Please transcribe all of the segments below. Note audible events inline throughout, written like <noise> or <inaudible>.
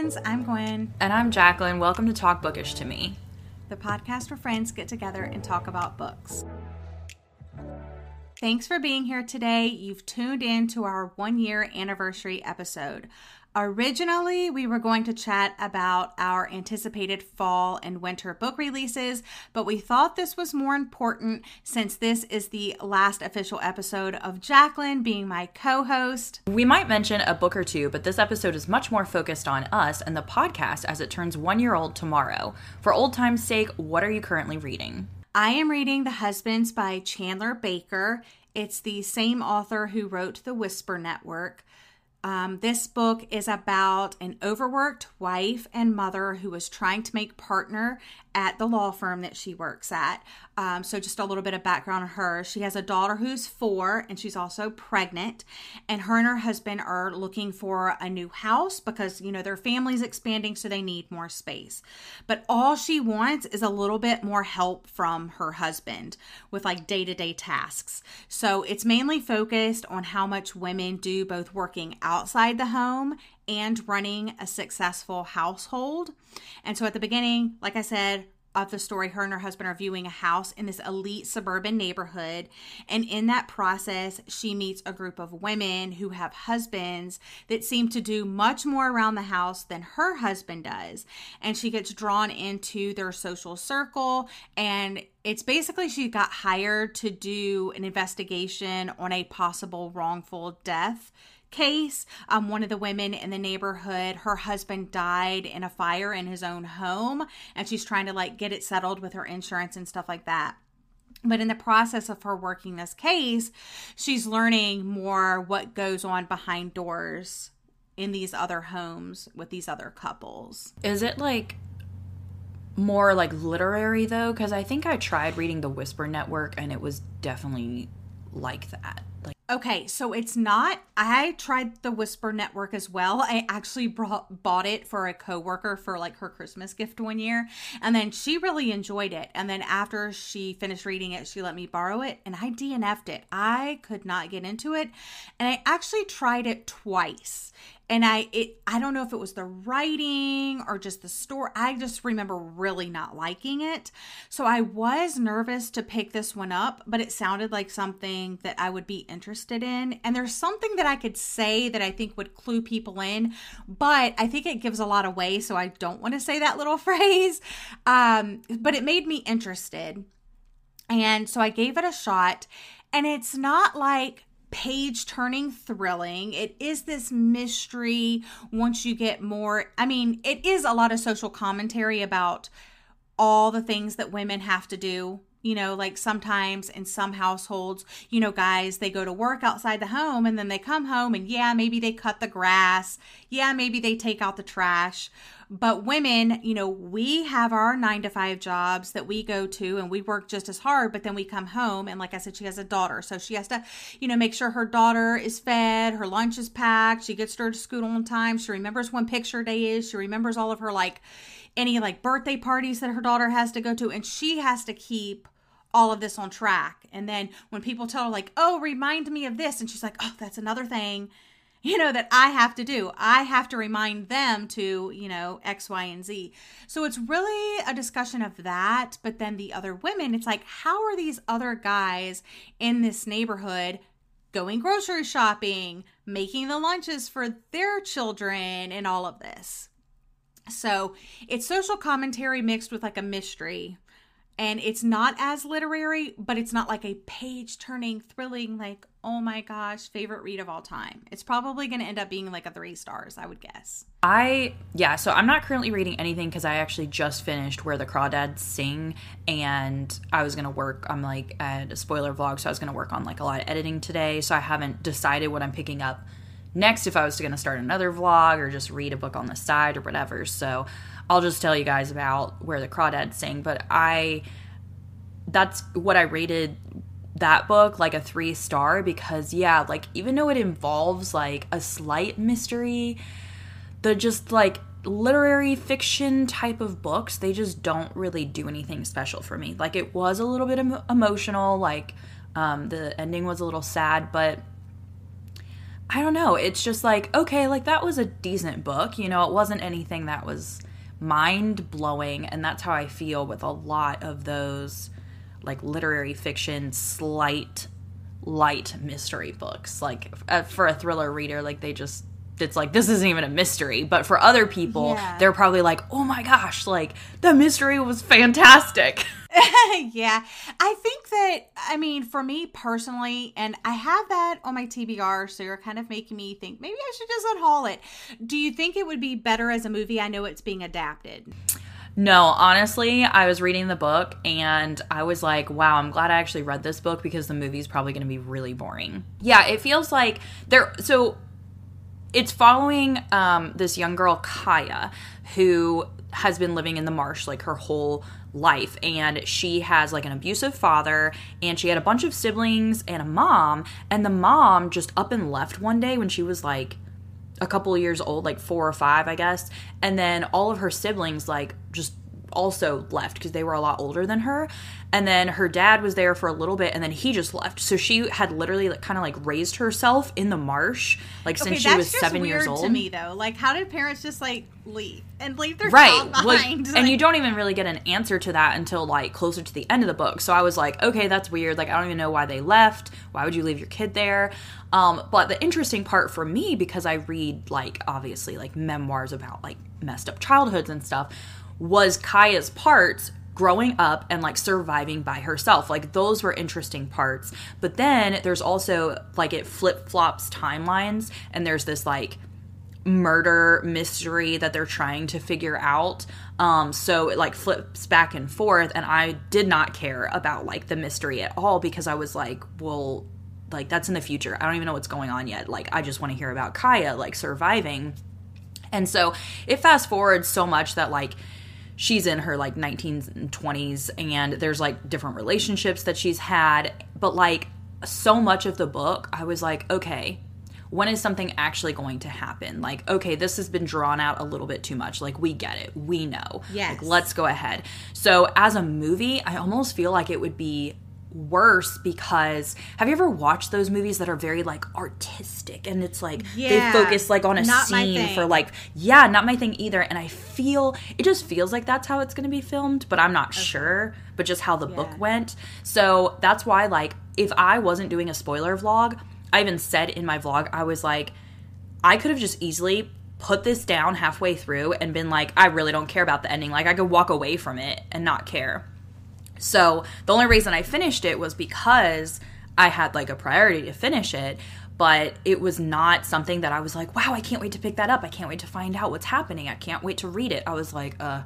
friends. I'm Gwen, And I'm Jacqueline. Welcome to Talk Bookish to Me. the podcast where friends get together and talk about books. Thanks for being here today. You've tuned in to our one year anniversary episode. Originally, we were going to chat about our anticipated fall and winter book releases, but we thought this was more important since this is the last official episode of Jacqueline being my co host. We might mention a book or two, but this episode is much more focused on us and the podcast as it turns one year old tomorrow. For old time's sake, what are you currently reading? I am reading The Husbands by Chandler Baker. It's the same author who wrote The Whisper Network. Um, this book is about an overworked wife and mother who is trying to make partner at the law firm that she works at. Um, so, just a little bit of background on her. She has a daughter who's four and she's also pregnant. And her and her husband are looking for a new house because, you know, their family's expanding, so they need more space. But all she wants is a little bit more help from her husband with like day to day tasks. So, it's mainly focused on how much women do both working outside the home and running a successful household. And so at the beginning, like I said, of the story, her and her husband are viewing a house in this elite suburban neighborhood. And in that process, she meets a group of women who have husbands that seem to do much more around the house than her husband does. And she gets drawn into their social circle. And it's basically she got hired to do an investigation on a possible wrongful death case. Um, one of the women in the neighborhood, her husband died in a fire in his own home, and she's trying to like get it settled with her insurance and stuff like that. But in the process of her working this case, she's learning more what goes on behind doors in these other homes with these other couples. Is it like more like literary though? Because I think I tried reading The Whisper Network and it was definitely like that. Like, Okay, so it's not. I tried the Whisper Network as well. I actually brought, bought it for a coworker for like her Christmas gift one year, and then she really enjoyed it. And then after she finished reading it, she let me borrow it, and I DNF'd it. I could not get into it, and I actually tried it twice. And I it I don't know if it was the writing or just the story. I just remember really not liking it. So I was nervous to pick this one up, but it sounded like something that I would be interested in. And there's something that I could say that I think would clue people in, but I think it gives a lot away, so I don't want to say that little <laughs> phrase. Um, but it made me interested. And so I gave it a shot. And it's not like page turning thrilling. It is this mystery once you get more. I mean, it is a lot of social commentary about all the things that women have to do. You know, like sometimes in some households, you know, guys, they go to work outside the home and then they come home and yeah, maybe they cut the grass. Yeah, maybe they take out the trash. But women, you know, we have our nine to five jobs that we go to and we work just as hard, but then we come home. And like I said, she has a daughter. So she has to, you know, make sure her daughter is fed, her lunch is packed, she gets her to school on time. She remembers when picture day is, she remembers all of her like any like birthday parties that her daughter has to go to. And she has to keep all of this on track. And then when people tell her, like, oh, remind me of this, and she's like, oh, that's another thing <laughs> you know, that I have to do. I have to remind them to, you know, X, Y, and Z. So it's really a discussion of that. But then the other women, it's like, how are these other guys in this neighborhood going grocery shopping, making the lunches for their children, and all of this? So it's social commentary mixed with like a mystery and it's not as literary, but it's not like a page turning, thrilling, like, oh my gosh, favorite read of all time. It's probably going to end up being like a three stars, I would guess. I, yeah, so I'm not currently reading anything because I actually just finished Where the Crawdads Sing and I was going to work, I'm like at a spoiler vlog, so I was going to work on like a lot of editing today. So I haven't decided what I'm picking up next if I was going to start another vlog or just read a book on the side or whatever. So I'll just tell you guys about where the crawdads sing. But I, that's what I rated that book like a three star because yeah, like even though it involves like a slight mystery, the just like literary fiction type of books, they just don't really do anything special for me. Like it was a little bit emotional, like um, the ending was a little sad, but I don't know. It's just like, okay, like that was a decent book. You know, it wasn't anything that was mind blowing. And that's how I feel with a lot of those like literary fiction, slight, light mystery books. Like uh, for a thriller reader, like they just, it's like, this isn't even a mystery. But for other people, Yeah. they're probably like, oh my gosh, like the mystery was fantastic. <laughs> <laughs> yeah. I think that, I mean, for me personally, and I have that on my TBR, so you're kind of making me think maybe I should just unhaul it. Do you think it would be better as a movie? I know it's being adapted. No, honestly, I was reading the book and I was like, wow, I'm glad I actually read this book because the movie's probably going to be really boring. Yeah, it feels like there. So it's following um, this young girl, Kya, who has been living in the marsh like her whole life. And she has like an abusive father, and she had a bunch of siblings and a mom. And the mom just up and left one day when she was like, a couple years old, like four or five, I guess. And then all of her siblings, like, just also left because they were a lot older than her. And then her dad was there for a little bit and then he just left. So she had literally like kind of like raised herself in the marsh like since she was seven years old. to me though. Like, how did parents just like leave and leave their Right. child Like, behind? and Like, you don't even really get an answer to that until like closer to the end of the book. So I was like, okay, that's weird. Like I don't even know why they left. Why would you leave your kid there? Um, but the interesting part for me, because I read like obviously like memoirs about like messed up childhoods and stuff, was Kya's parts growing up and like surviving by herself. Like those were interesting parts. But then there's also like it flip flops timelines and there's this like murder mystery that they're trying to figure out. Um, so it like flips back and forth, and I did not care about like the mystery at all because I was like, well, like that's in the future. I don't even know what's going on yet. Like I just want to hear about Kya like surviving. And so it fast forwards so much that like she's in her like 19s and 20s and there's like different relationships that she's had, but like so much of the book I was like, okay, when is something actually going to happen? Like, okay, this has been drawn out a little bit too much. Like, we get it. We know. Yes. Like, let's go ahead. So, as a movie, I almost feel like it would be worse because have you ever watched those movies that are very like artistic and it's like Yeah. they focus like on a scene for like yeah not my thing either. And i feel it just feels like that's how it's going to be filmed but i'm not sure but just how the book went. So that's why like if i wasn't doing a spoiler vlog i even said in my vlog i was like i could have just easily put this down halfway through and been like i really don't care about the ending. Like i could walk away from it and not care so the only reason I finished it was because I had like a priority to finish it, but it was not something that I was like, wow, I can't wait to pick that up. I can't wait to find out what's happening. I can't wait to read it. I was like, uh,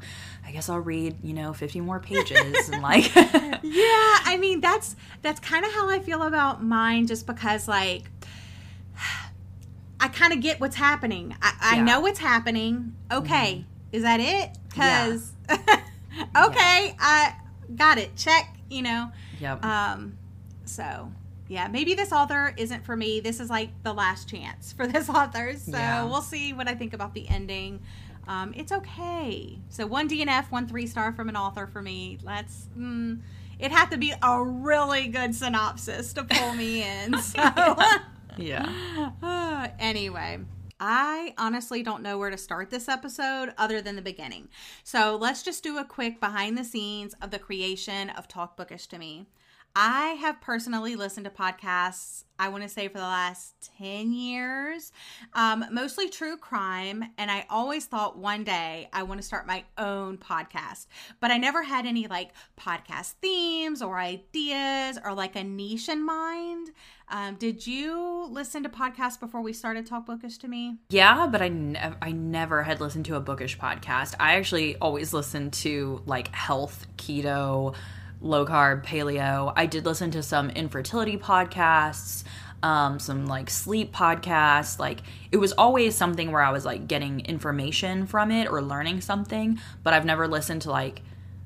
I guess I'll read, you know, 50 more pages and like <laughs> <laughs> Yeah, I mean that's that's kind of how I feel about mine just because like I kind of get what's happening. I, I Yeah. Mm-hmm. know what's happening. Okay, is that it? Yeah. Cuz <laughs> Okay, I got it. Check, you know. Yep. Um so yeah, maybe this author isn't for me. This is like the last chance for this <laughs> author. So Yeah. we'll see what I think about the ending. Um, it's okay. So one DNF, one three star from an author for me. Let's. Mm, it had to be a really good synopsis to pull me in. <laughs> So yeah. uh, <laughs> anyway. I honestly don't know where to start this episode other than the beginning. So let's just do a quick behind the scenes of the creation of Talk Bookish to Me. I have personally listened to podcasts, I want to say for the last 10 years, um, mostly true crime. And I always thought one day I want to start my own podcast, but I never had any like podcast themes or ideas or like a niche in mind. Um, did you listen to podcasts before we started Talk Bookish to me? Yeah, but I, nev- I never had listened to a bookish podcast. I actually always listened to like health, keto, low carb, paleo. I did listen to some infertility podcasts, um, some like sleep podcasts. Like it was always something where I was like getting information from it or learning something, but I've never listened to like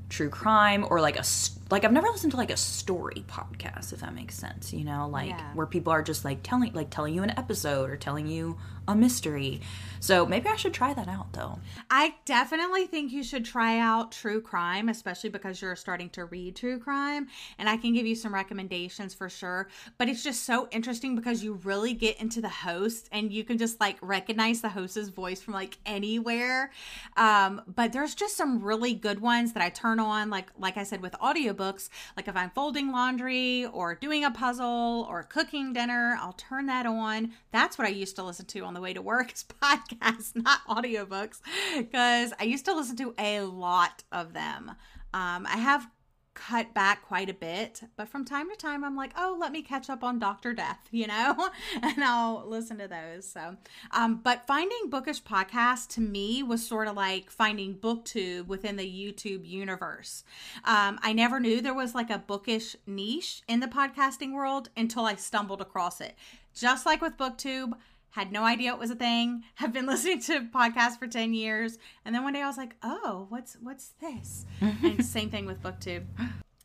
true crime or like a like I've never listened to like a story podcast if that makes sense, you know, like Yeah. where people are just like telling like telling you an episode or telling you a mystery. So maybe I should try that out though. I definitely think you should try out true crime, especially because you're starting to read true crime. And I can give you some recommendations for sure. But it's just so interesting because you really get into the host and you can just like recognize the host's voice from like anywhere. Um, but there's just some really good ones that I turn on, like like I said with audiobooks. Like if I'm folding laundry or doing a puzzle or cooking dinner, I'll turn that on. That's what I used to listen to on the way to work is podcast <laughs> podcasts, not audiobooks, because I used to listen to a lot of them. Um, I have cut back quite a bit, but from time to time I'm like, oh, let me catch up on Dr. Death, <laughs> you know, and I'll listen to those. So, um, but finding bookish podcasts to me was sort of like finding booktube within the YouTube universe. Um, I never knew there was like a bookish niche in the podcasting world until I stumbled across it. Just like with booktube, had no idea it was a thing <laughs> have been listening to podcasts for 10 years and then one day i was like oh what's what's this? And <laughs> same thing with booktube.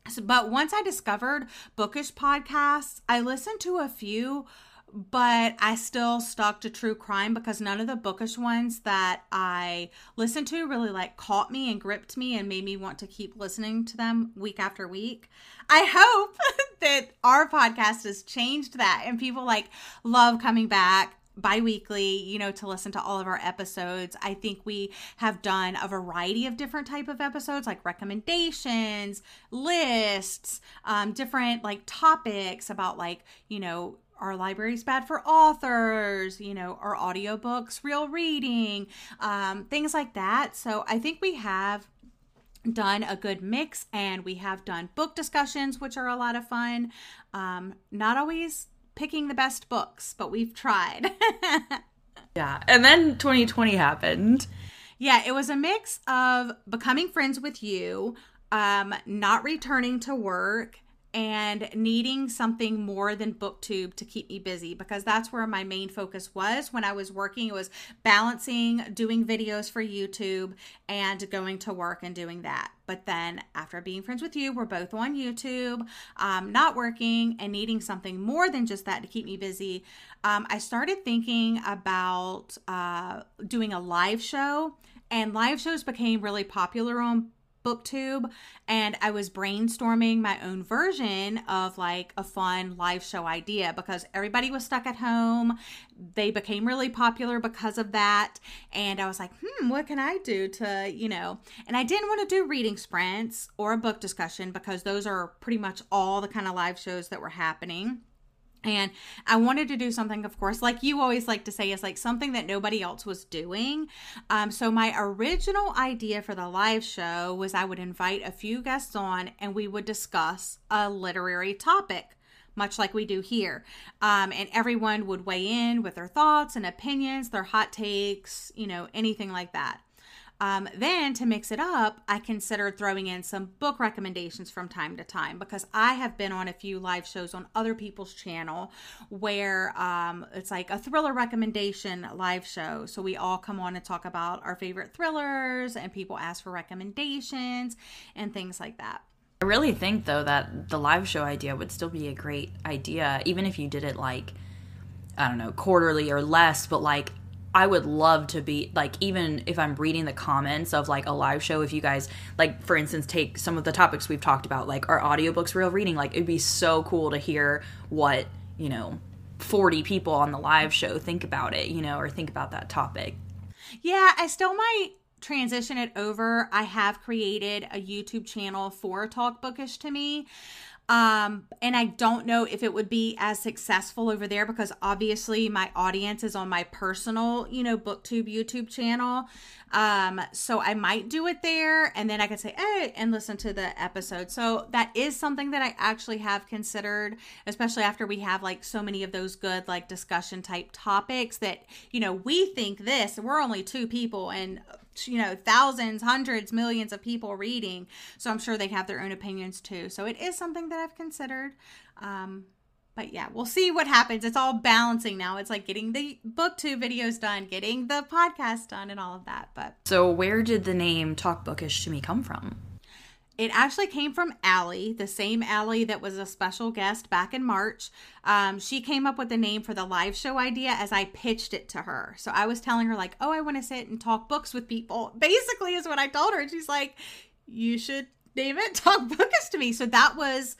So, but once i discovered bookish podcasts i listened to a few but I still stuck to true crime because none of the bookish ones that I listened to really like caught me and gripped me and made me want to keep listening to them week after week. I hope <laughs> that our podcast has changed that and people like love coming back bi-weekly you know to listen to all of our episodes. I think we have done a variety of different type of episodes like recommendations lists um, different like topics about like you know our libraries bad for authors you know our audiobooks real reading um, things like that. So i think we have done a good mix and we have done book discussions which are a lot of fun. Um, not always picking the best books, but we've tried. <laughs> yeah. And then 2020 happened. Yeah, it was a mix of becoming friends with you, um, not returning to work, and needing something more than booktube to keep me busy because that's where my main focus was when i was working. It was balancing doing videos for youtube and going to work and doing that. But then after being friends with you we're both on youtube um, not working and needing something more than just that to keep me busy um, i started thinking about uh, doing a live show and live shows became really popular on booktube and i was brainstorming my own version of like a fun live show idea because everybody was stuck at home. They became really popular because of that and i was like hmm what can i do to you know? And i didn't want to do reading sprints or a book discussion because those are pretty much all the kind of live shows that were happening and I wanted to do something, of course, like you always like to say, is like something that nobody else was doing. Um, so, my original idea for the live show was I would invite a few guests on and we would discuss a literary topic much like we do here. Um, and everyone would weigh in with their thoughts and opinions, their hot takes, you know, anything like that. Um, then to mix it up, I considered throwing in some book recommendations from time to time because I have been on a few live shows on other people's channel where um, it's like a thriller recommendation live show. So we all come on and talk about our favorite thrillers, and people ask for recommendations and things like that. I really think though that the live show idea would still be a great idea, even if you did it like I don't know quarterly or less, but like I would love to be like even if I'm reading the comments of like a live show if you guys like for instance take some of the topics we've talked about like our audiobooks real reading like it'd be so cool to hear what, you know, 40 people on the live show think about it, you know, or think about that topic. Yeah, I still might transition it over. I have created a YouTube channel for Talk Bookish to me. Um, and I don't know if it would be as successful over there because obviously my audience is on my personal, you know, booktube YouTube channel. Um, so I might do it there and then I could say, hey, and listen to the episode. So that is something that I actually have considered, especially after we have like so many of those good like discussion type topics that, you know, we think this, we're only two people and you know thousands hundreds millions of people reading. So i'm sure they have their own opinions too. So it is something that i've considered. Um but yeah we'll see what happens. It's all balancing now. It's like getting the book booktube videos done getting the podcast done and all of that. But so where did the name talk bookish to me come from it actually came from Allie, the same Allie that was a special guest back in March. Um, she came up with the name for the live show idea as I pitched it to her. So I was telling her, like, oh, I want to sit and talk books with people. Basically, is what I told her. And she's like, you should name it <laughs> Talk Bookish to me. So that was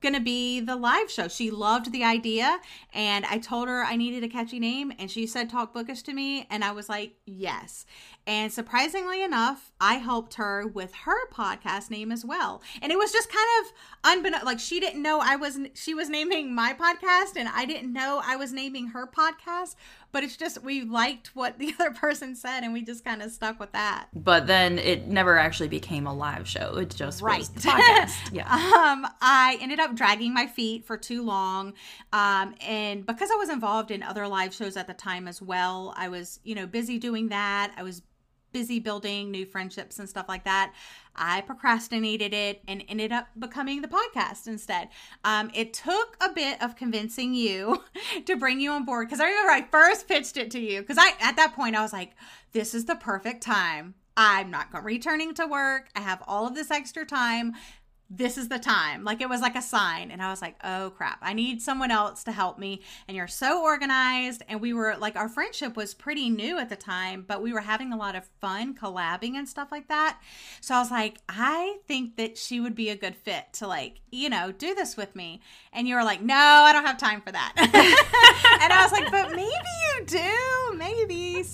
going to be the live show. She loved the idea and I told her I needed a catchy name and she said talk bookish to me and I was like, "Yes." And surprisingly enough, I helped her with her podcast name as well. And it was just kind of unbeknownst like she didn't know I was she was naming my podcast and I didn't know I was naming her podcast, but it's just we liked what the <laughs> other person said and we just kind of stuck with that. But then it never actually became a live show. It just right. was the podcast. <laughs> Yeah. um, I ended up dragging my feet for too long, um, and because I was involved in other live shows at the time as well, I was you know busy doing that. I was busy building new friendships and stuff like that. I procrastinated it and ended up becoming the podcast instead. Um, it took a bit of convincing you <laughs> to bring you on board because I remember I first pitched it to you because I at that point I was like, this is the perfect time. I'm not going returning to work. I have all of this extra time this is the time. Like it was like a sign. And I was like, oh crap, I need someone else to help me. And you're so organized. And we were like, our friendship was pretty new at the time, but we were having a lot of fun collabing and stuff like that. So I was like, I think that she would be a good fit to like, you know, do this with me. And you were like, no, I don't have time for that. <laughs> and I was like, but maybe you do.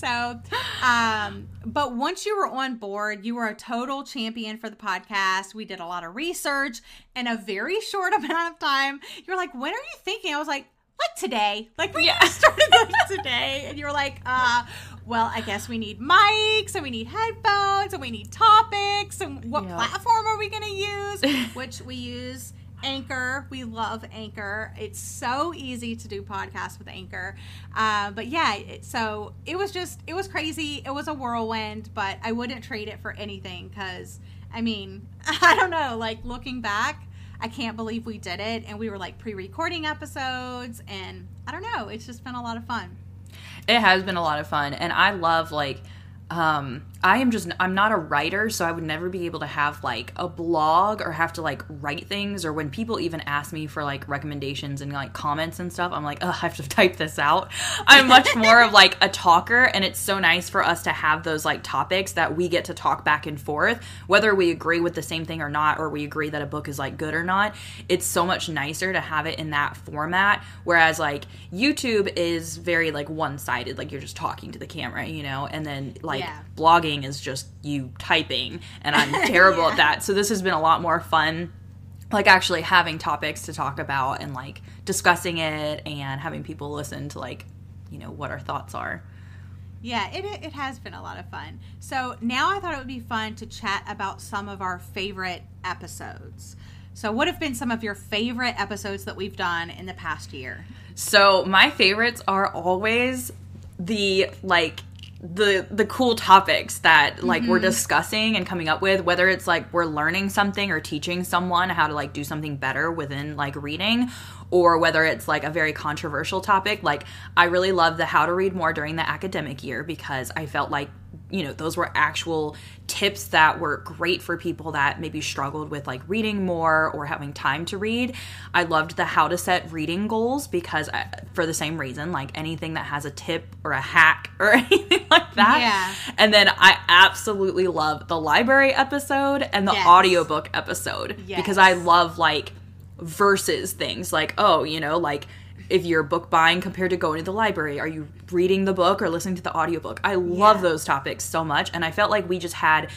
So, um, but once you were on board, you were a total champion for the podcast. We did a lot of research in a very short <laughs> amount of time. You're like, when are you thinking? I was like, like today. Like we yeah. <laughs> started like today. And you were like, uh, well, I guess we need mics and we need headphones and we need topics and what yeah. platform are we gonna use? <laughs> Which we use Anchor. We love Anchor. It's so easy to do podcasts with Anchor. Uh, but yeah, it, so it was just, it was crazy. It was a whirlwind, but I wouldn't trade it for anything because, I mean, <laughs> I don't know, like looking back, I can't believe we did it. And we were like pre recording episodes. And I don't know, it's just been a lot of fun. It has been a lot of fun. And I love, like, um, I am just I'm not a writer, so I would never be able to have like a blog or have to like write things or when people even ask me for like recommendations and like comments and stuff, I'm like, oh, I have to <laughs> type this out. I'm much <laughs> more of like a talker and it's so nice for us to have those like topics that we get to talk back and forth, whether we agree with the same thing or not, or we agree that a book is like good or not. It's so much nicer to have it in that format. Whereas like YouTube is very like one sided, like you're just talking to the camera, you know, and then like yeah. blogging is just you typing, and I'm terrible yeah. at <laughs> that. So this has been a lot more fun like actually having topics to talk about and like discussing it and having people listen to like you know what our thoughts are yeah it, it has been a lot of fun so now i thought it would be fun to chat about some of our favorite episodes so what have been some of your favorite episodes that we've done in the past year so my favorites are always the like the the cool topics that like mm-hmm. we're discussing and coming up with whether it's like we're learning something or teaching someone how to like do something better within like reading or whether it's like a very controversial topic like i really love the how to read more during the academic year because i felt like you know those were actual tips that were great for people that maybe struggled with like reading more or having time to read i loved the how to set reading goals because I, for the same reason like anything that has a tip or a hack <laughs> or anything like that yeah. and then i absolutely love the library episode and the yes. audiobook episode yes. because i love like versus things like oh you know like if you're book buying compared to going to the library are you reading the book or listening to the audiobook i love yeah. those topics so much and i felt like we just had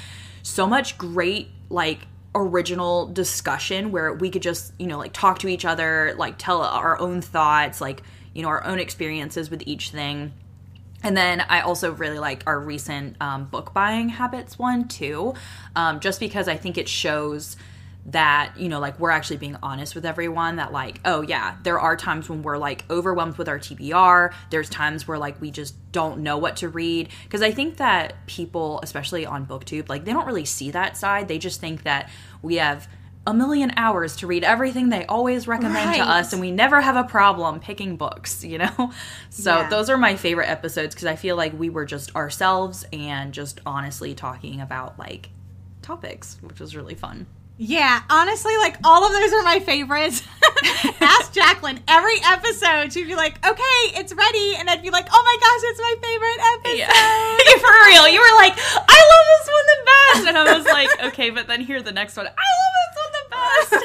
so much great like original discussion where we could just you know like talk to each other like tell our own thoughts like you know our own experiences with each thing and then I also really like our recent um, book buying habits one too, um, just because I think it shows that you know like we're actually being honest with everyone that like oh yeah there are times when we're like overwhelmed with our tbr there's times where like we just don't know what to read. Because i think that people especially on booktube like they don't really see that side. They just think that we have a million hours to read everything they always recommend right. to us and we never have a problem picking books you know? <laughs> So yeah. those are my favorite episodes because i feel like we were just ourselves and just honestly talking about like topics which was really fun Yeah, honestly, like all of those are my favorites. <laughs> Ask Jacqueline every episode. She'd be like, "Okay, it's ready," and I'd be like, "Oh my gosh, it's my favorite episode." Yeah. <laughs> For real, you were like, "I love this one the best," and I was like, <laughs> "Okay," but then hear the next one. I love this one the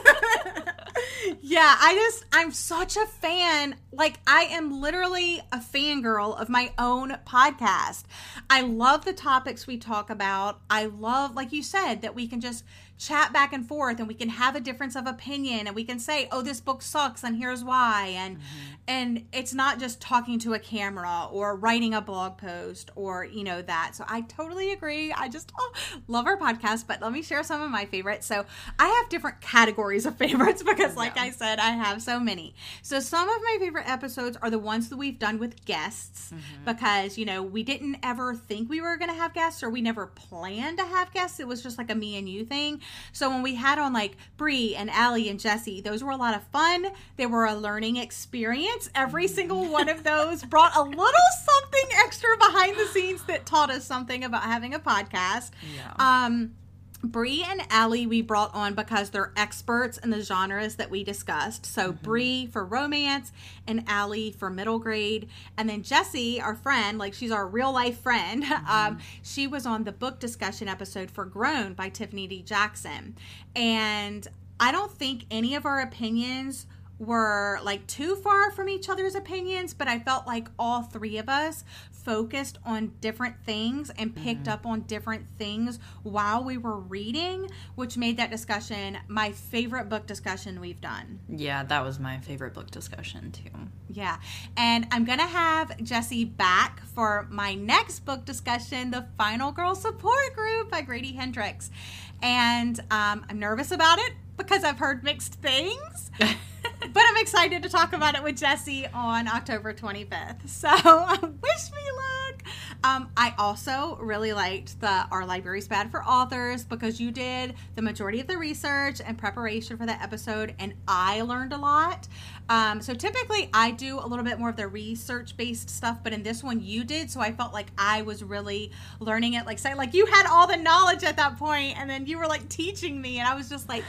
best. yeah, I just I'm such a fan. Like I am literally a fangirl of my own podcast. I love the topics we talk about. I love like you said that we can just chat back and forth and we can have a difference of opinion and we can say oh this book sucks and here's why. And mm-hmm. and it's not just talking to a camera or writing a blog post or you know that. So i totally agree. I just oh, <laughs> love our podcast but let me share some of my favorites. So i have different categories of <laughs> favorites because like yeah. i said i have so many. So some of my favorite episodes are the ones that we've done with guests mm-hmm. because you know we didn't ever think we were going to have guests or we never planned to have guests. It was just like a me and you thing so when we had on like Brie and Allie and Jesse, those were a lot of fun. They were a learning experience. Every single one of those brought a little something extra behind the scenes that taught us something about having a podcast. Yeah. Um, Brie and Allie we brought on because they're experts in the genres that we discussed. So mm-hmm. Brie for romance and Allie for middle grade. And then Jessie, our friend, like she's our real life friend, <laughs> mm-hmm. um, she was on the book discussion episode for Grown by Tiffany D. Jackson. And I don't think any of our opinions were like too far from each other's opinions, but I felt like all three of us focused on different things and picked mm-hmm. up on different things while we were reading, which made that discussion my favorite book discussion we've done. Yeah, that was my favorite book discussion too. Yeah. And I'm going to have Jesse back for my next book discussion, The Final Girl Support Group by Grady Hendrix. And um, I'm nervous about it because I've heard mixed things. <laughs> but I'm excited to talk about it with Jesse on October 25th. So <laughs> wish me luck. Um, I also really liked the Our Library's Bad for Authors because you did the majority of the research and preparation for that episode, and I learned a lot. Um, so typically I do a little bit more of the research based stuff, but in this one you did, so I felt like I was really learning it. Like say, like you had all the knowledge at that point, and then you were like teaching me, and I was just like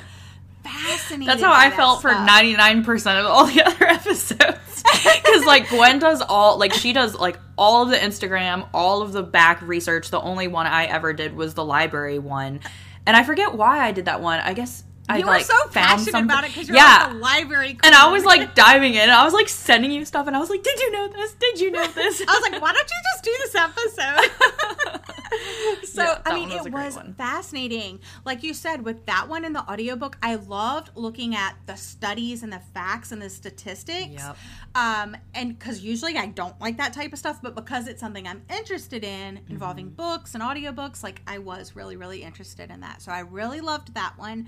fascinated. That's how I felt for ninety nine percent of all <laughs> the other episodes. <laughs> Because like Gwen does all like she does like all of the Instagram, all of the back research. The only one I ever did was the library one, and I forget why I did that one. I guess I you like, were so passionate something. about it because you're yeah. like a library queen. And I was like diving in. I was like sending you stuff, and I was like, "Did you know this? Did you know <laughs> this?" I was like, "Why don't you just do this episode?" <laughs> so yeah, I mean, was it was one. fascinating. Like you said, with that one in the audiobook, I loved looking at the studies and the facts and the statistics. Yep. Um, and because usually I don't like that type of stuff, but because it's something I'm interested in involving mm-hmm. books and audiobooks, like I was really, really interested in that. So I really loved that one.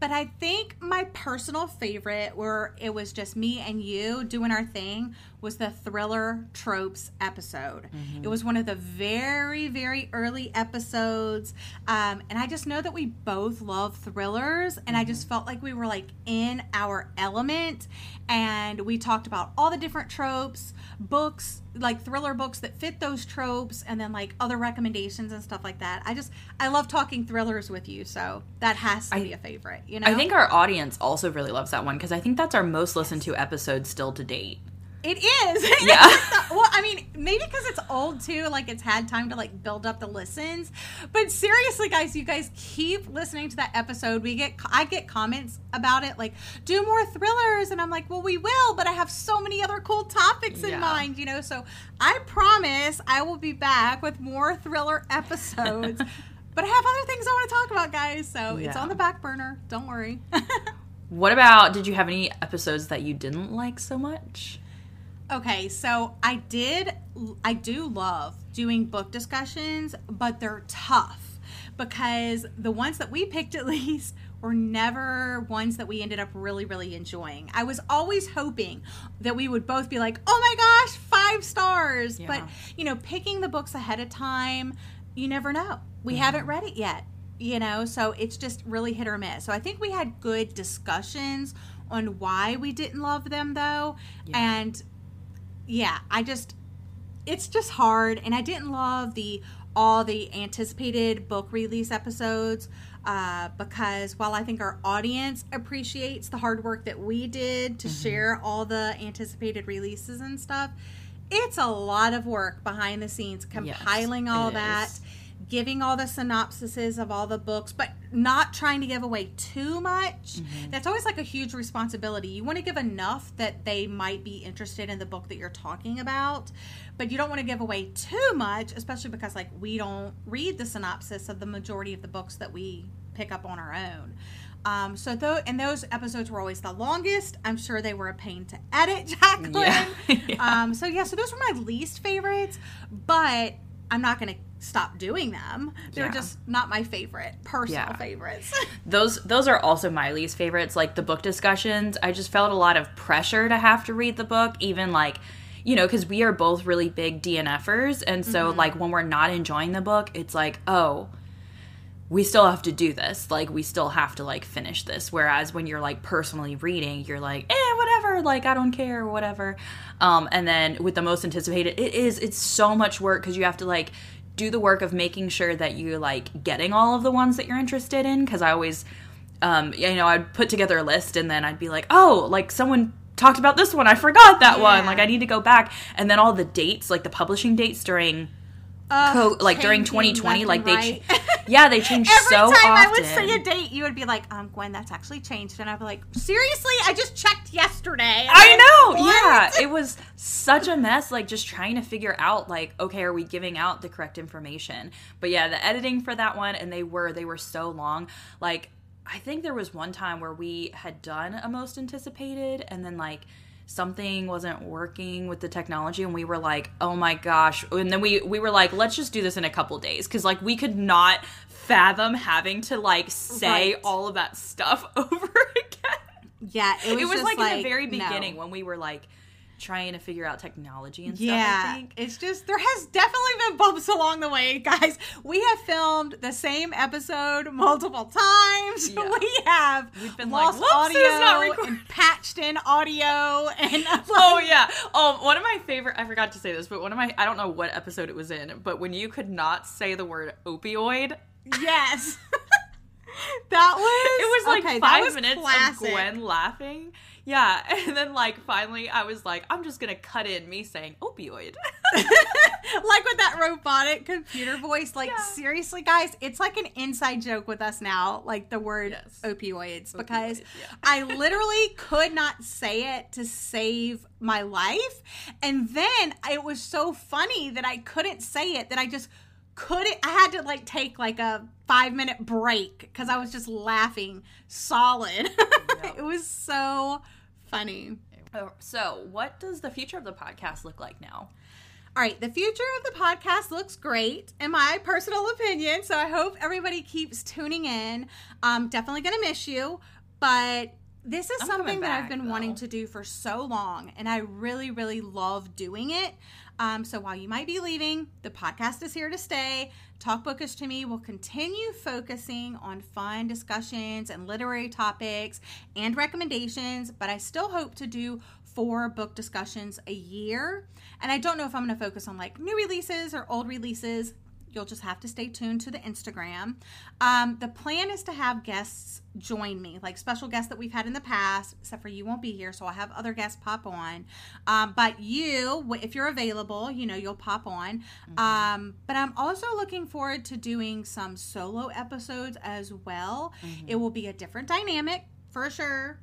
But I think my personal favorite, where it was just me and you doing our thing, was the thriller tropes episode. Mm-hmm. It was one of the very, very early episodes. Um, and I just know that we both love thrillers. And mm-hmm. I just felt like we were like in our element. And we talked about all the different tropes, books, like thriller books that fit those tropes and then like other recommendations and stuff like that. I just I love talking thrillers with you, so that has to I, be a favorite, you know. I think our audience also really loves that one because I think that's our most listened to episode still to date. It is. <laughs> Yeah. well, I mean, maybe because it's old too, like it's had time to like build up the listens. But seriously, guys, you guys keep listening to that episode. We get I get comments about it like, do more thrillers, and I'm like, well, we will, but I have so many other cool topics in yeah. mind, you know. So I promise I will be back with more thriller episodes. <laughs> but I have other things I want to talk about, guys. So yeah. it's on the back burner. Don't worry. <laughs> what about? Did you have any episodes that you didn't like so much? Okay, so I did, I do love doing book discussions, but they're tough because the ones that we picked at <laughs> least were never ones that we ended up really, really enjoying. I was always hoping that we would both be like, oh my gosh, five stars. Yeah. But, you know, picking the books ahead of time, you never know. We yeah. haven't read it yet, you know, so it's just really hit or miss. So I think we had good discussions on why we didn't love them though. Yeah. And yeah, I just it's just hard and I didn't love the all the anticipated book release episodes uh, because while I think our audience appreciates the hard work that we did to share all the anticipated releases and stuff, it's a lot of work behind the scenes compiling all it that is. Giving all the synopsises of all the books, but not trying to give away too much. Mm-hmm. That's always like a huge responsibility. You want to give enough that they might be interested in the book that you're talking about, but you don't want to give away too much, especially because like we don't read the synopsis of the majority of the books that we pick up on our own. Um, so though, and those episodes were always the longest. I'm sure they were a pain to edit, <laughs> Jacqueline. Yeah. <laughs> Yeah. Um, so yeah, so those were my least favorites, but I'm not going to stop doing them. They're Yeah. just not my favorite personal Yeah. favorites. <laughs> those those are also my least favorites like the book discussions i just felt a lot of pressure to have to read the book even like you know because we are both really big dnfers and so Mm-hmm. like when we're not enjoying the book it's like oh we still have to do this like we still have to like finish this whereas when you're like personally reading you're like eh whatever like i don't care or whatever um and then with the most anticipated it is it's so much work because you have to like do the work of making sure that you're like getting all of the ones that you're interested in because i always um you know i'd put together a list and then i'd be like oh like someone talked about this one i forgot that one like i need to go back. And then all the dates like the publishing dates during Ugh, co- like during 2020 like they right. ch- <laughs> yeah they changed Every so time I would say a date, you would be like, um, Gwen, that's actually changed. And I'd be like, seriously? I just checked yesterday. I know, <laughs> yeah. It was such a mess, like just trying to figure out, like, okay, are we giving out the correct information? But yeah, the editing for that one, and they were, they were so long. Like, I think there was one time where we had done a most anticipated, and then like something wasn't working with the technology and we were like oh my gosh and then we we were like let's just do this in a couple days because like we could not fathom having to like say Right. all of that stuff <laughs> over again Yeah, it was, it was like, like in the very no. beginning when we were like trying to figure out technology and stuff. Yeah, I think. it's just there has definitely been bumps along the way, guys. We have filmed the same episode multiple times. <laughs> Yeah. We have We've been like, lost "Whoops, audio and <laughs> patched in audio, and <laughs> Oh yeah. Um, one of my favorite. I forgot to say this, but one of my. I don't know what episode it was in, but when you could not say the word opioid, yes, that was it was like okay, five minutes classic. of Gwen laughing. Yeah, <laughs> and then like finally, I was like, I'm just gonna cut in me saying opioid. <laughs> like with that robotic computer voice. Like Yeah. seriously, guys, it's like an inside joke with us now. Like the word Yes. opioids because yeah. I <laughs> literally could not say it to save my life, and then it was so funny that I couldn't say it that I just couldn't. I had to like take like a five minute break because I was just laughing solid. it was so funny. Oh, so, what does the future of the podcast look like now? All right, the future of the podcast looks great, in my personal opinion. So I hope everybody keeps tuning in. Um, definitely gonna miss you, but this is I'm something coming that I've been though. wanting to do for so long, and I really, really love doing it. Um, so while you might be leaving, the podcast is here to stay. Talk Bookish to Me will continue focusing on fun discussions and literary topics and recommendations, but I still hope to do four book discussions a year. And I don't know if I'm going to focus on like new releases or old releases. You'll just have to stay tuned to the Instagram. Um, the plan is to have guests join me, like special guests that we've had in the past, except for you won't be here, so I'll have other guests pop on. Um, but you, if you're available, you know, you'll pop on. Um, but I'm also looking forward to doing some solo episodes as well. It will be a different dynamic for sure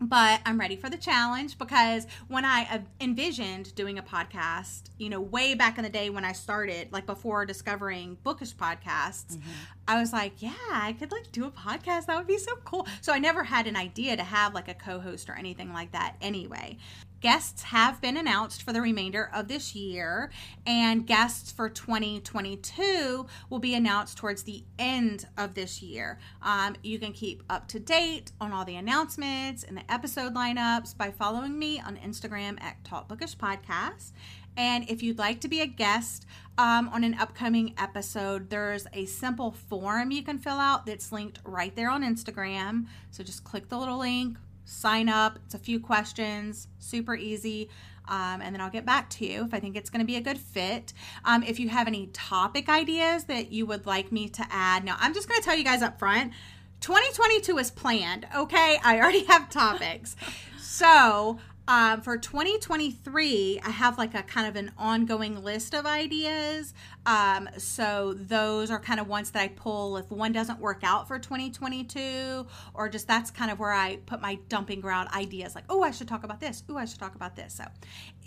but I'm ready for the challenge because when I uh, envisioned doing a podcast, you know, way back in the day when I started, like before discovering bookish podcasts, I was like, yeah, I could like do a podcast. That would be so cool. So I never had an idea to have like a co host or anything like that anyway. Guests have been announced for the remainder of this year, and guests for 2022 will be announced towards the end of this year. Um, you can keep up to date on all the announcements and the episode lineups by following me on Instagram at Talk Bookish Podcast. And if you'd like to be a guest um, on an upcoming episode, there's a simple form you can fill out that's linked right there on Instagram. So just click the little link, sign up. It's a few questions, super easy. um, and then I'll get back to you if I think it's going to be a good fit. Um, if you have any topic ideas that you would like me to add, now I'm just going to tell you guys up front 2022 is planned, okay? I already <laughs> have topics. So, um, for 2023, I have like a kind of an ongoing list of ideas. Um, so those are kind of ones that I pull if one doesn't work out for 2022, or just that's kind of where I put my dumping ground ideas like, oh, I should talk about this. Oh, I should talk about this. So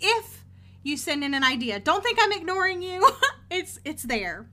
if you send in an idea, don't think I'm ignoring you. <laughs> it's it's there.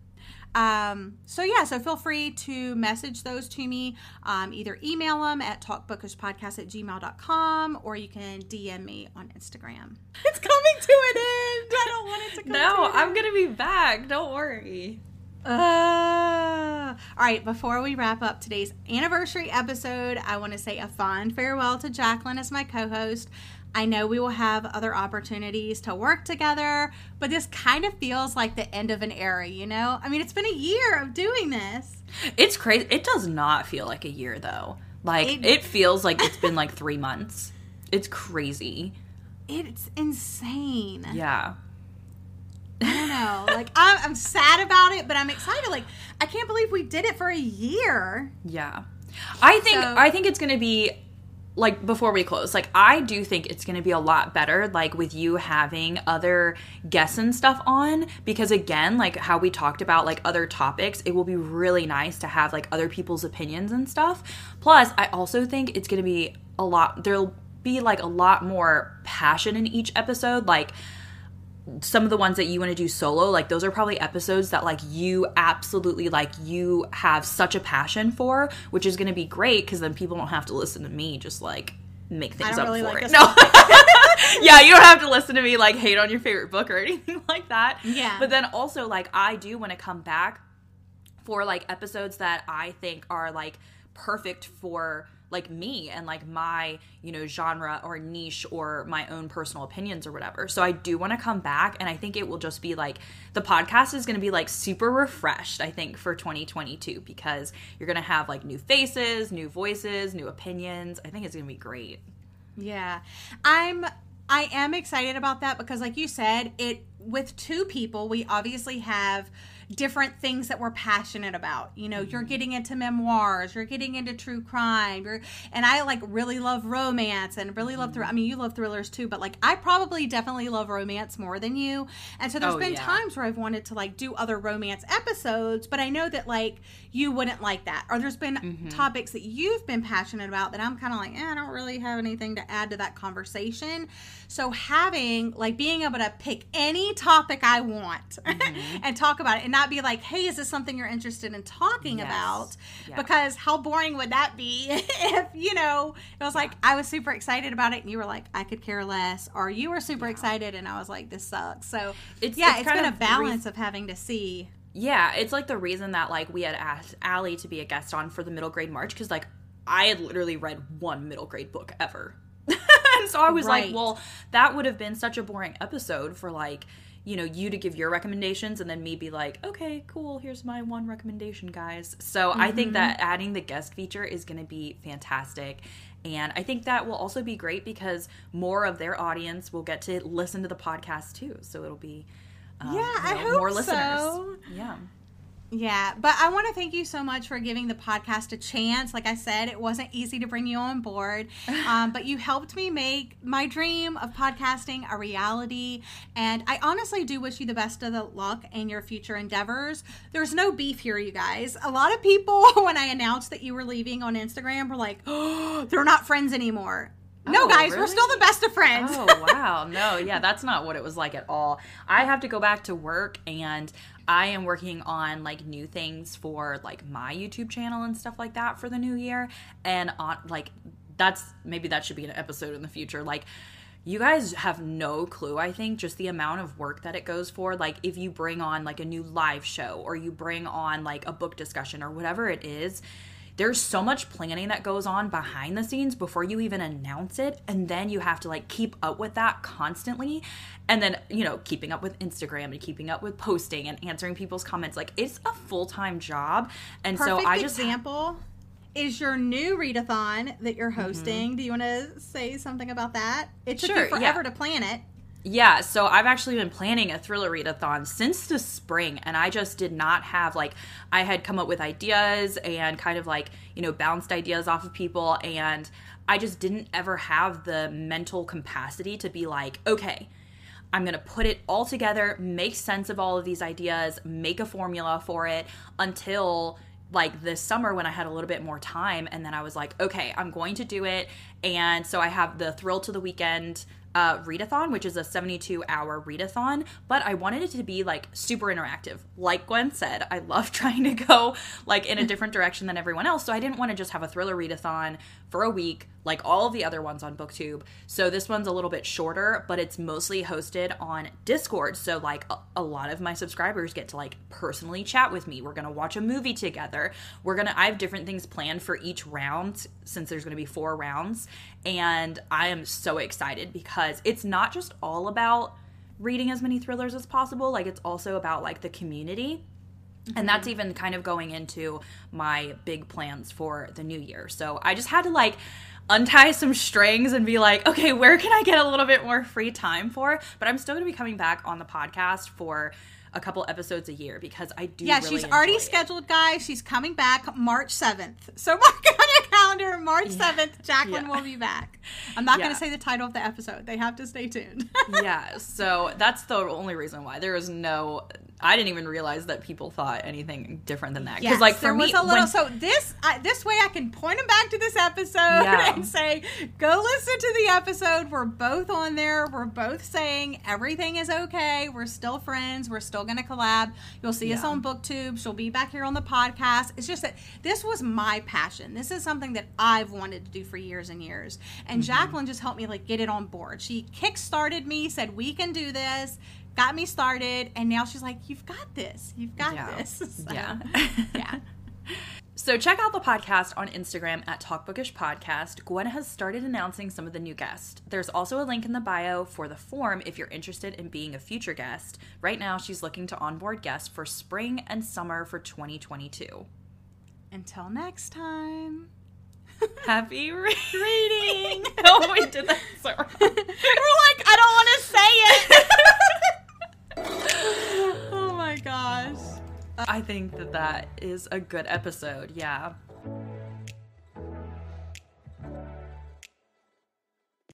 Um, so yeah, so feel free to message those to me. Um, either email them at talkbookishpodcast at gmail.com or you can DM me on Instagram. <laughs> It's coming to an end. I don't want it to come No, I'm going to be back. Don't worry. Uh, all right, before we wrap up today's anniversary episode, I want to say a fond farewell to Jacqueline as my co host. I know we will have other opportunities to work together, but this kind of feels like the end of an era, you know? I mean, it's been a year of doing this. It's crazy. It does not feel like a year though. Like it, it feels like it's been like <laughs> 3 months. It's crazy. It's insane. Yeah. I don't know. <laughs> like I'm, I'm sad about it, but I'm excited. Like I can't believe we did it for a year. Yeah. I think so, I think it's going to be like before we close like i do think it's going to be a lot better like with you having other guests and stuff on because again like how we talked about like other topics it will be really nice to have like other people's opinions and stuff. Plus i also think it's going to be a lot there'll be like a lot more passion in each episode like some of the ones that you want to do solo like those are probably episodes that like you absolutely like you have such a passion for which is going to be great because then people don't have to listen to me just like make things up really for like it. no. <laughs> yeah you don't have to listen to me like hate on your favorite book or <laughs> anything like that. Yeah. But then also like i do want to come back for like episodes that i think are like perfect for like me and like my you know genre or niche or my own personal opinions or whatever. So i do want to come back and i think it will just be like the podcast is going to be like super refreshed i think for 2022 because you're going to have like new faces new voices new opinions. I think it's going to be great. Yeah. I'm i am excited about that because like you said it with two people we obviously have different things that we're passionate about. You know, you're getting into memoirs, you're getting into true crime, you're, and I like really love romance and really love thr- I mean, you love thrillers too, but like I probably definitely love romance more than you. And so there's oh, been yeah. times where I've wanted to like do other romance episodes, but I know that like you wouldn't like that. Or there's been mm-hmm. topics that you've been passionate about that I'm kind of like, eh, I don't really have anything to add to that conversation. So having like being able to pick any topic I want mm-hmm. <laughs> and talk about it and not not be like, hey, is this something you're interested in talking yes. about? Yeah. Because how boring would that be <laughs> if, you know, it was like, I was super excited about it and you were like, I could care less. Or you were super yeah. excited and I was like, this sucks. So, it's, yeah, it's, it's been a balance re- of having to see. Yeah, it's like the reason that like we had asked Allie to be a guest on for the middle grade March because like I had literally read one middle grade book ever. <laughs> and so I was right. like, well, that would have been such a boring episode for like you know you to give your recommendations and then me be like okay cool here's my one recommendation guys so mm-hmm. i think mm-hmm. that adding the guest feature is going to be fantastic and i think that will also be great because more of their audience will get to listen to the podcast too so it'll be um, yeah you know, I hope more listeners so. yeah yeah, but I want to thank you so much for giving the podcast a chance. Like I said, it wasn't easy to bring you on board, <laughs> um, but you helped me make my dream of podcasting a reality. And I honestly do wish you the best of the luck in your future endeavors. There's no beef here, you guys. A lot of people, <laughs> when I announced that you were leaving on Instagram, were like, oh, <gasps> they're not friends anymore. No, oh, guys, really? we're still the best of friends. oh, wow. No, yeah, that's not what it was like at all. I have to go back to work and I am working on like new things for like my YouTube channel and stuff like that for the new year. And on like that's maybe that should be an episode in the future. Like you guys have no clue, I think, just the amount of work that it goes for. Like, if you bring on like a new live show or you bring on like a book discussion or whatever it is, there's so much planning that goes on behind the scenes before you even announce it and then you have to like keep up with that constantly and then you know keeping up with instagram and keeping up with posting and answering people's comments like it's a full-time job and Perfect so i just example is your new readathon that you're mm-hmm. hosting mm-hmm. do you want to say something about that it took sure, you forever yeah. to plan it Yeah, so I've actually been planning a thriller readathon since the spring, and I just did not have like I had come up with ideas and kind of like you know bounced ideas off of people, and I just didn't ever have the mental capacity to be like, okay, I'm to put it all together, make sense of all of these ideas, make a formula for it until like this summer when I had a little bit more time. And then I was like, okay, I'm going to do it. And so I have the Thrill to the Weekend uh, readathon, which is a 72 hour readathon, but I wanted it to be like super interactive. Like Gwen said, I love <laughs> trying to go like in a different direction than everyone else. So I didn't want to just have a thriller readathon for a week like all of the other ones on booktube. So this one's a little bit shorter but it's mostly hosted on discord. So like a, a, lot of my subscribers get to like personally chat with me. We're gonna watch a movie together. We're gonna i have different things planned for each round since there's gonna be four rounds. And i am so excited because it's not just all about reading as many thrillers as possible. Like it's also about like the community. Mm-hmm. And that's even kind of going into my big plans for the new year. So I just had to like untie some strings and be like, okay, where can I get a little bit more free time for? But I'm still going to be coming back on the podcast for a couple episodes a year because I do. Yeah, really she's already it. scheduled, guys. She's coming back March seventh. <laughs> So mark on your calendar. March seventh. Jacqueline yeah. will be back. I'm not yeah. going to say the title of the episode. They have to stay tuned. <laughs> yeah, so that's the only reason why there is no I didn't even realize that people thought anything different than that. Because yes, like for me, little. When, so this I, this way I can point them back to this episode yeah. and say, go listen to the episode. We're both on there. We're both saying everything is okay. We're still friends. We're still going to collab. You'll see yeah. us on BookTube. She'll be back here on the podcast. It's just that this was my passion. This is something that I've wanted to do for years and years. And mm-hmm. Jacqueline just helped me like get it on board. She kick started me, said we can do this got me started, and now she's like, "You've got this. You've got yeah. this." <laughs> So, yeah, <laughs> yeah. So check out the podcast on Instagram at Talkbookish Podcast. Gwen has started announcing some of the new guests. There's also a link in the bio for the form if you're interested in being a future guest. Right now, she's looking to onboard guests for spring and summer for 2022. Until next time. <laughs> Happy reading. oh, we did that so wrong. We're like, I don't want to say it. Gosh. I think that that is a good episode. Yeah.